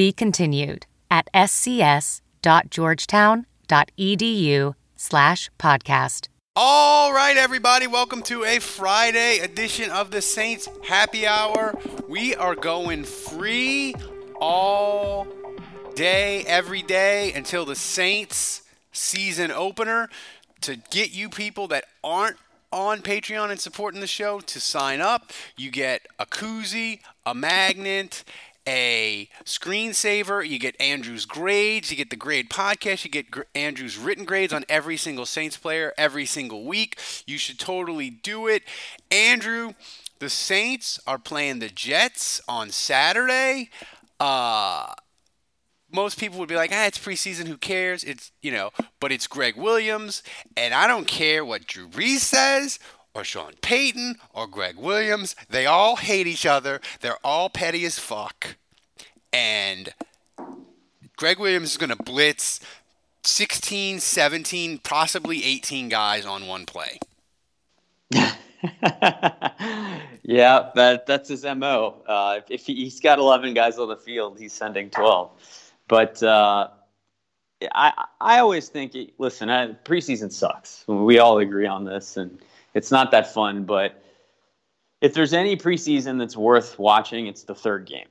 Be continued at scs.georgetown.edu slash podcast. All right, everybody, welcome to a Friday edition of the Saints Happy Hour. We are going free all day, every day until the Saints season opener to get you people that aren't on Patreon and supporting the show to sign up. You get a koozie, a magnet, a screensaver. You get Andrew's grades. You get the grade podcast. You get Gr- Andrew's written grades on every single Saints player every single week. You should totally do it. Andrew, the Saints are playing the Jets on Saturday. Uh, most people would be like, ah, it's preseason, who cares? It's, you know, but it's Gregg Williams, and I don't care what Drew Brees says or Sean Payton or Gregg Williams. They all hate each other. They're all petty as fuck. And Gregg Williams is going to blitz 16, 17, possibly 18 guys on one play. yeah, that that's his mo. Uh, if he, has got 11 guys on the field, he's sending 12. But uh, I I always think, listen, preseason sucks. We all agree on this, and it's not that fun. But if there's any preseason that's worth watching, it's the third game,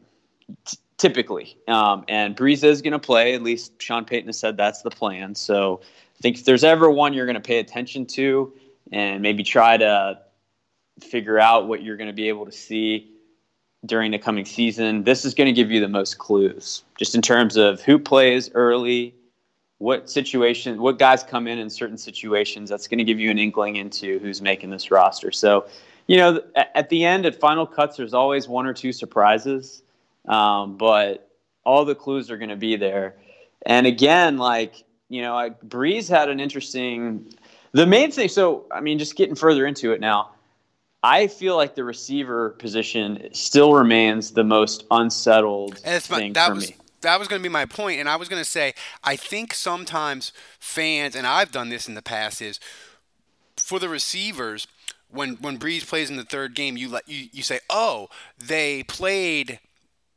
typically. Um, and Brees is going to play. At least Sean Payton has said that's the plan. So I think if there's ever one you're going to pay attention to, and maybe try to figure out what you're going to be able to see during the coming season, this is going to give you the most clues, just in terms of who plays early, what situation, what guys come in in certain situations. That's going to give you an inkling into who's making this roster. So, you know, at the end, at final cuts, there's always one or two surprises, um, but all the clues are going to be there. And again, like you know, like Brees had an interesting. The main thing, so I mean, just getting further into it now I feel like the receiver position still remains the most unsettled thing that for was, me. That was going to be my point, and I was going to say I think sometimes fans, and I've done this in the past, is for the receivers when when Brees plays in the third game, you let you, you say, oh, they played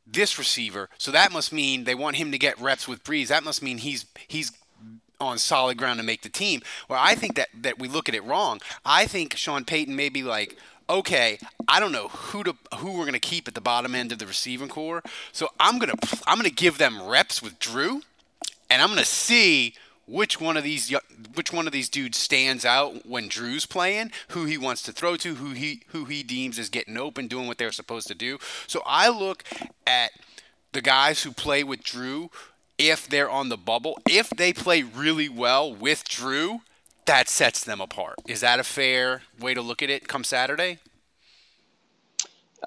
this receiver, so that must mean they want him to get reps with Brees. That must mean he's he's on solid ground to make the team. Well, I think that that we look at it wrong. I think Sean Payton may be like, okay, I don't know who to who we're going to keep at the bottom end of the receiving core. So I'm going to I'm going to give them reps with Drew and I'm going to see which one of these which one of these dudes stands out when Drew's playing, who he wants to throw to, who he who he deems is getting open, doing what they're supposed to do. So I look at the guys who play with Drew if they're on the bubble, if they play really well with Drew, that sets them apart. Is that a fair way to look at it come Saturday?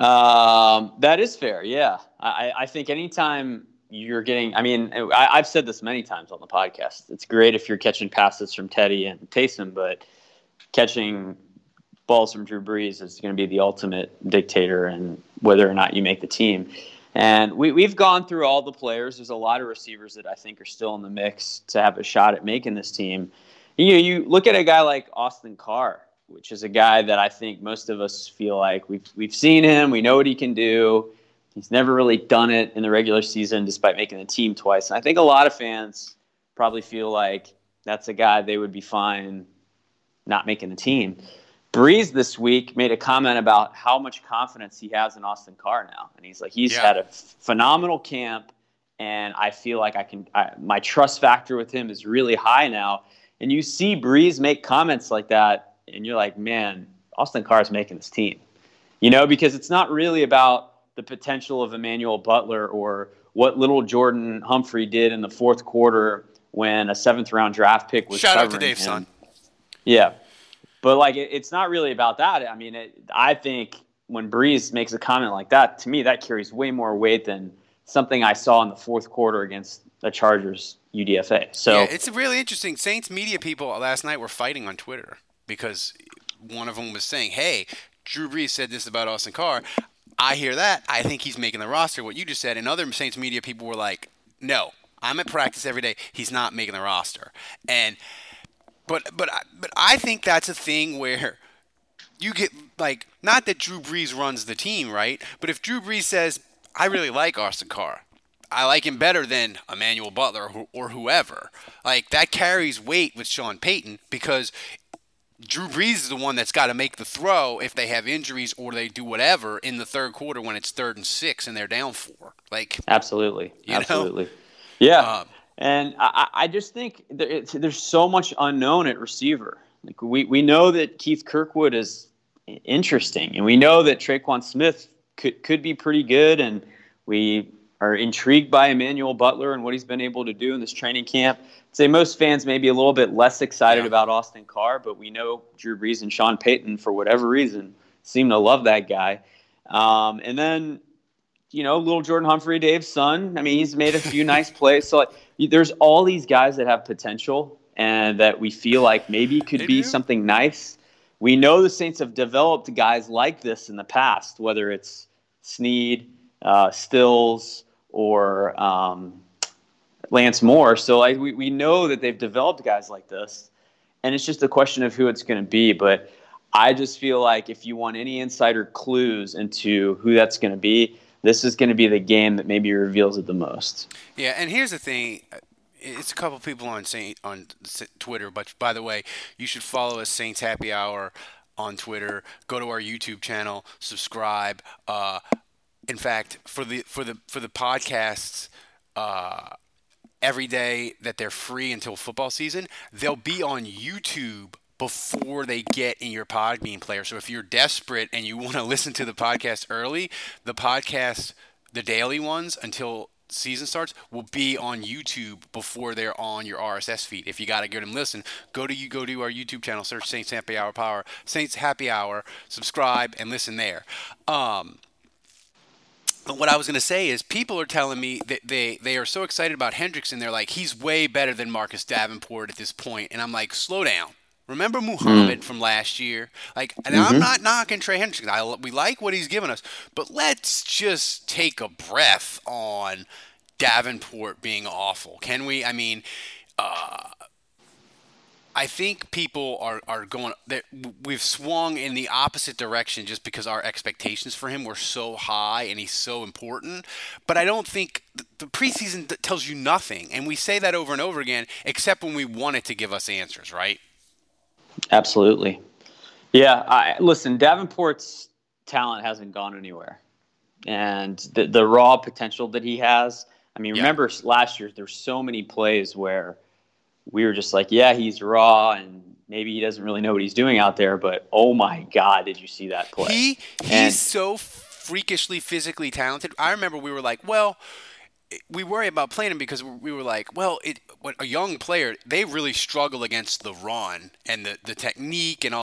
Um, that is fair. Yeah. I, I think anytime you're getting, I mean, I, have said this many times on the podcast. It's great if you're catching passes from Teddy and Taysom, but catching balls from Drew Brees is going to be the ultimate dictator and whether or not you make the team. And we, we've gone through all the players. There's a lot of receivers that I think are still in the mix to have a shot at making this team you know, you look at a guy like Austin Carr, which is a guy that I think most of us feel like we've we've seen him, we know what he can do. He's never really done it in the regular season, despite making the team twice. And I think a lot of fans probably feel like that's a guy they would be fine not making the team. Brees this week made a comment about how much confidence he has in Austin Carr now, and he's like, he's yeah. had a phenomenal camp, and I feel like I can. I, my trust factor with him is really high now. And you see Brees make comments like that, and you're like, man, Austin Carr is making this team. You know, because it's not really about the potential of Emmanuel Butler or what little Jordan Humphrey did in the fourth quarter when a seventh round draft pick was shout out to Dave him. Son. Yeah, but like it, it's not really about that. I mean, it, I think when Brees makes a comment like that, to me, that carries way more weight than something I saw in the fourth quarter against the Chargers UDFA. So yeah, it's really interesting. Saints media people last night were fighting on Twitter because one of them was saying, "Hey, Drew Brees said this about Austin Carr." I hear that. I think he's making the roster. What you just said, and other Saints media people were like, "No, I'm at practice every day. He's not making the roster." And but but but I think that's a thing where you get like not that Drew Brees runs the team, right? But if Drew Brees says, "I really like Austin Carr. I like him better than Emmanuel Butler or, or whoever," like that carries weight with Sean Payton because Drew Brees is the one that's got to make the throw if they have injuries or they do whatever in the third quarter when it's third and six and they're down four. Like absolutely, absolutely, know? yeah. Um, and I, I, just think there's so much unknown at receiver. Like we, we know that Keith Kirkwood is interesting, and we know that Tre'Quan Smith could could be pretty good, and we are intrigued by Emmanuel Butler and what he's been able to do in this training camp I'd say most fans may be a little bit less excited yeah. about Austin Carr, but we know Drew Brees and Sean Payton, for whatever reason, seem to love that guy. Um, and then, you know, little Jordan Humphrey, Dave's son. I mean, he's made a few nice plays. So like, there's all these guys that have potential and that we feel like maybe could they be do. something nice. We know the Saints have developed guys like this in the past, whether it's Snead, uh, Stills, or um, Lance Moore. So like we, we know that they've developed guys like this, and it's just a question of who it's going to be. But I just feel like if you want any insider clues into who that's going to be, this is going to be the game that maybe reveals it the most. Yeah, and here's the thing. It's a couple people on Saint on Twitter, but by the way, you should follow us Saints Happy Hour on Twitter. Go to our YouTube channel, subscribe. Uh, in fact, for the for the for the podcasts, uh, every day that they're free until football season, they'll be on YouTube before they get in your Podbean player. So if you're desperate and you want to listen to the podcast early, the podcast, the daily ones until season starts will be on YouTube before they're on your RSS feed. If you got to get them listen, go to you go to our YouTube channel, search Saints Happy Hour Power, Saints Happy Hour, subscribe and listen there. Um, what I was going to say is people are telling me that they, they are so excited about Hendrickson. They're like, he's way better than Marcus Davenport at this point. And I'm like, slow down. Remember Muhammad mm. from last year? Like, and mm-hmm. I'm not knocking Trey Hendrickson. I, we like what he's given us. But let's just take a breath on Davenport being awful. Can we? I mean, uh, I think people are, are going that we've swung in the opposite direction just because our expectations for him were so high and he's so important. But I don't think the preseason tells you nothing, and we say that over and over again, except when we want it to give us answers, right? Absolutely. Yeah. I, listen, Davenport's talent hasn't gone anywhere, and the the raw potential that he has. I mean, remember last year there's so many plays where we were just like, yeah, he's raw and maybe he doesn't really know what he's doing out there, but oh my God, did you see that play? He he's and, so freakishly physically talented. I remember we were like, well, we worry about playing him because we were like, well, it, a young player, they really struggle against the run and the, the technique and all.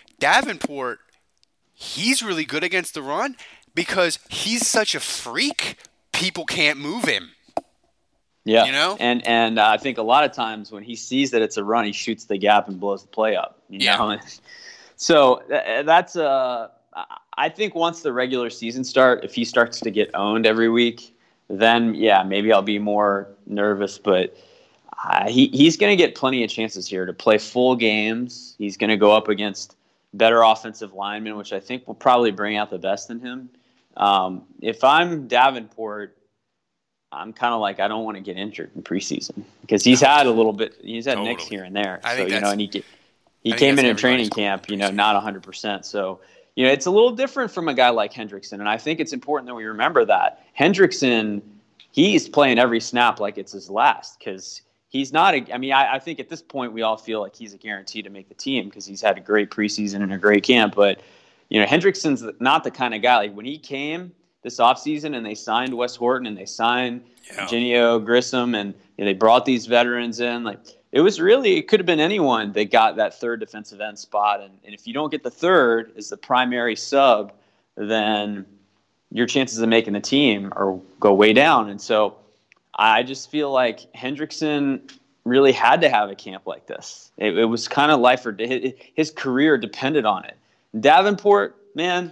Davenport, he's really good against the run because he's such a freak. People can't move him. Yeah, you know, and and uh, I think a lot of times when he sees that it's a run, he shoots the gap and blows the play up. You yeah. Know? so th- that's uh, I think once the regular season start, if he starts to get owned every week, then yeah, maybe I'll be more nervous. But uh, he he's going to get plenty of chances here to play full games. He's going to go up against better offensive lineman, which I think will probably bring out the best in him. Um, if I'm Davenport, I'm kind of like I don't want to get injured in preseason because he's had a little bit. He's had Totally. nicks here and there. I so you know, and he he came in in training camp, you know, not 100. percent So you know, it's a little different from a guy like Hendrickson, and I think it's important that we remember that Hendrickson, he's playing every snap like it's his last because he's not. A, I mean, I, I think at this point we all feel like he's a guarantee to make the team because he's had a great preseason and a great camp, but you know, Hendrickson's not the kind of guy like when he came this offseason and they signed Wes Horton and they signed Yeah. Geneo Grissom and you know, they brought these veterans in. Like it was really, it could have been anyone that got that third defensive end spot. And, and if you don't get the third as the primary sub, then your chances of making the team are go way down. And so I just feel like Hendrickson really had to have a camp like this. It, it was kind of life or his, career depended on it. Davenport, man,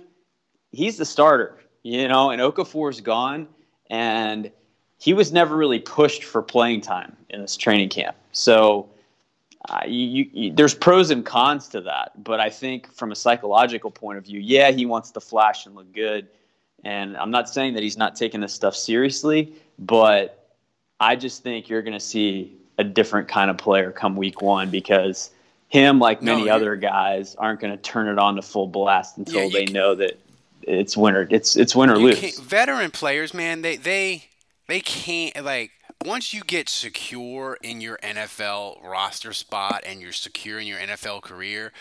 he's the starter, you know, and Okafor's gone, and he was never really pushed for playing time in this training camp. So uh, you, you, there's pros and cons to that, but I think from a psychological point of view, yeah, he wants to flash and look good, and I'm not saying that he's not taking this stuff seriously, but I just think you're going to see a different kind of player come week one because him, like many you- other guys, aren't going to turn it on to full blast until Yeah, they ca- know that it's winner. It's it's win or lose. veteran players, man, they they they can't like once you get secure in your NFL roster spot and you're secure in your NFL career.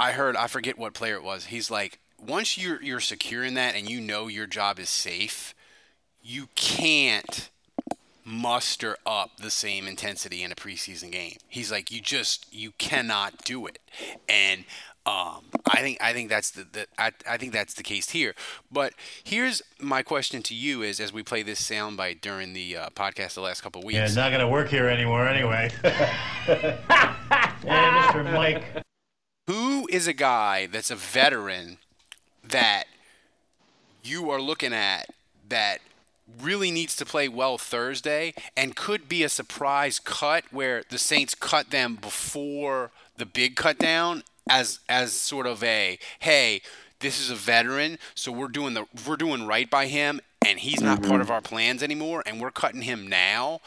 I heard I forget what player it was. He's like once you're you're secure in that and you know your job is safe, you can't muster up the same intensity in a preseason game. He's like, you just you cannot do it, and um, I think I think that's the, the I, I think that's the case here. But here's my question to you: is as we play this soundbite during the uh, podcast the last couple of weeks, Yeah, not gonna work here anymore anyway. yeah, Mr. Mike. who is a guy that's a veteran that you are looking at that really needs to play well Thursday and could be a surprise cut where the Saints cut them before the big cut down as as sort of a hey this is a veteran so we're doing the we're doing right by him and he's not part of our plans anymore and we're cutting him now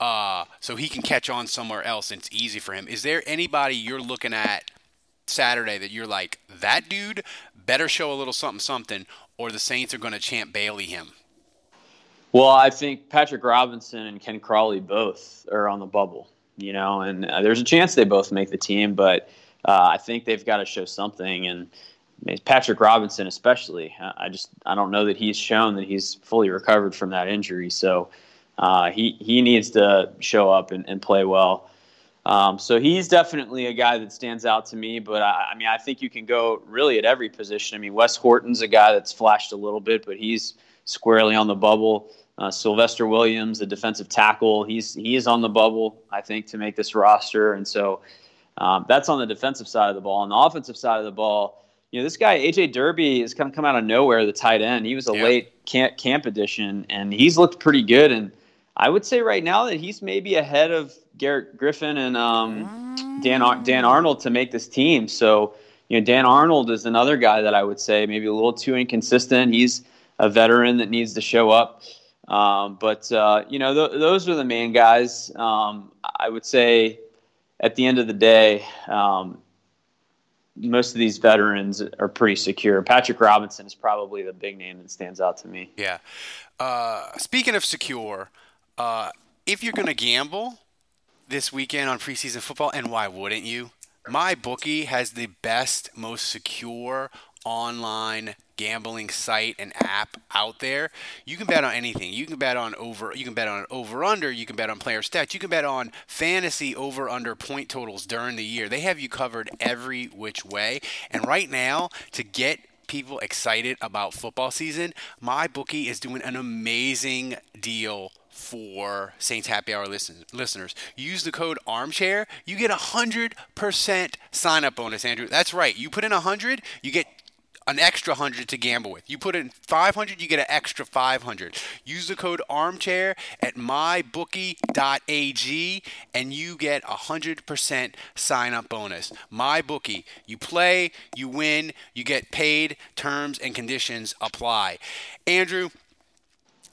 uh, so he can catch on somewhere else and it's easy for him is there anybody you're looking at Saturday that you're like, that dude better show a little something something, or the Saints are going to champ Bailey him. Well, I think Patrick Robinson and Ken Crawley both are on the bubble, you know, and uh, there's a chance they both make the team, but uh, I think they've got to show something. And Patrick Robinson, especially, I just I don't know that he's shown that he's fully recovered from that injury. So uh, he he needs to show up and, and play well. Um, so he's definitely a guy that stands out to me. But I, I mean, I think you can go really at every position. I mean, Wes Horton's a guy that's flashed a little bit, but he's squarely on the bubble. Uh, Sylvester Williams, the defensive tackle, he's he is on the bubble. I think to make this roster, and so um, that's on the defensive side of the ball. On the offensive side of the ball, you know, this guy AJ Derby has kind of come out of nowhere. The tight end, he was a Yeah. late camp camp addition, and he's looked pretty good. And I would say right now that he's maybe ahead of Garrett Griffin and um, Dan Ar- Dan Arnold to make this team. So you know, Dan Arnold is another guy that I would say maybe a little too inconsistent. He's a veteran that needs to show up. Um, but uh, you know, th- those are the main guys. Um, I would say at the end of the day, um, most of these veterans are pretty secure. Patrick Robinson is probably the big name that stands out to me. Yeah. Uh, speaking of secure, uh, if you're going to gamble this weekend on preseason football, and why wouldn't you? My bookie has the best, most secure online gambling site and app out there. You can bet on anything. You can bet on over. You can bet on over under. You can bet on player stats. You can bet on fantasy over under point totals during the year. They have you covered every which way. And right now, to get people excited about football season, my bookie is doing an amazing deal for Saints Happy Hour listen, listeners. Use the code Armchair, you get a hundred percent sign up bonus. Andrew, that's right. You put in a hundred, you get an extra 100 to gamble with. You put in 500, you get an extra 500. Use the code armchair at mybookie.ag and you get a 100% sign up bonus. MyBookie, you play, you win, you get paid, terms and conditions apply. Andrew,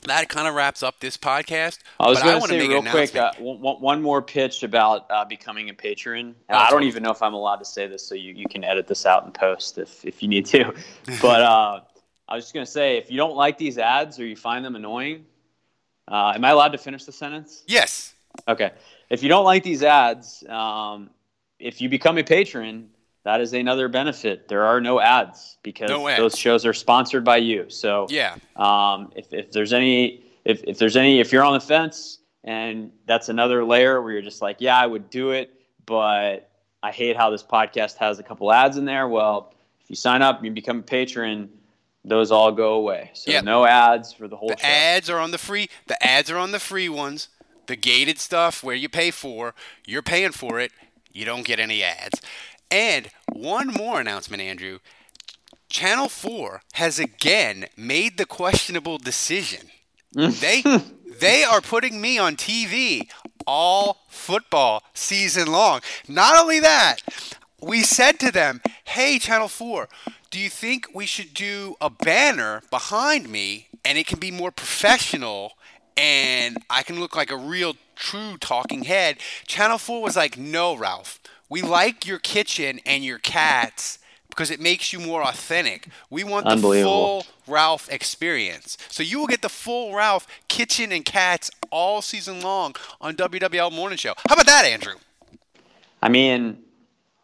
that kind of wraps up this podcast. I was going to say make real quick uh, one, one more pitch about uh, becoming a patron. Oh, I don't even know if I'm allowed to say this, so you, you can edit this out and post if, if you need to. But uh, I was just going to say if you don't like these ads or you find them annoying, uh, am I allowed to finish the sentence? Yes. Okay. If you don't like these ads, um, if you become a patron, that is another benefit. There are no ads because No ads. those shows are sponsored by you. So Yeah. um, if, if there's any, if, if there's any, if you're on the fence and that's another layer where you're just like, yeah, I would do it, but I hate how this podcast has a couple ads in there. Well, if you sign up and you become a patron, those all go away. So Yeah. no ads for the whole The show. ads are on the free. The ads are on the free ones. The gated stuff where you pay for, you're paying for it. You don't get any ads. And one more announcement, Andrew. Channel 4 has again made the questionable decision. they they are putting me on TV all football season long. Not only that, we said to them, "Hey Channel 4, do you think we should do a banner behind me and it can be more professional and I can look like a real true talking head?" Channel 4 was like, "No, Ralph. We like your kitchen and your cats because it makes you more authentic. We want the full Ralph experience. So you will get the full Ralph kitchen and cats all season long on WWL Morning Show. How about that, Andrew? I mean,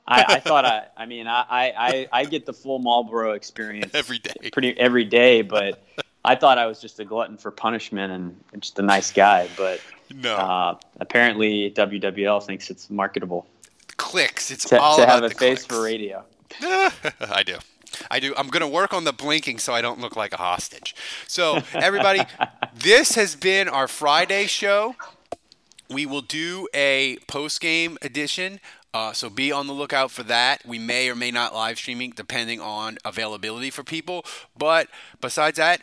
I, I thought I, I mean, I, I, I get the full Marlboro experience Every day. pretty every day, but I thought I was just a glutton for punishment and just a nice guy. But No. uh, apparently, WWL thinks it's marketable Clicks. It's to, all to about have a the face clicks. for radio. I do. I do. I'm going to work on the blinking so I don't look like a hostage. So, everybody, this has been our Friday show. We will do a post game edition. Uh, so be on the lookout for that. We may or may not live streaming depending on availability for people. But besides that,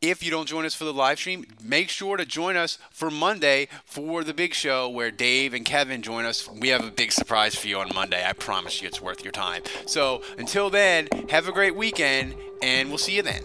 if you don't join us for the live stream, make sure to join us for Monday for the big show where Dave and Kevin join us. We have a big surprise for you on Monday. I promise you it's worth your time. So until then, have a great weekend and we'll see you then.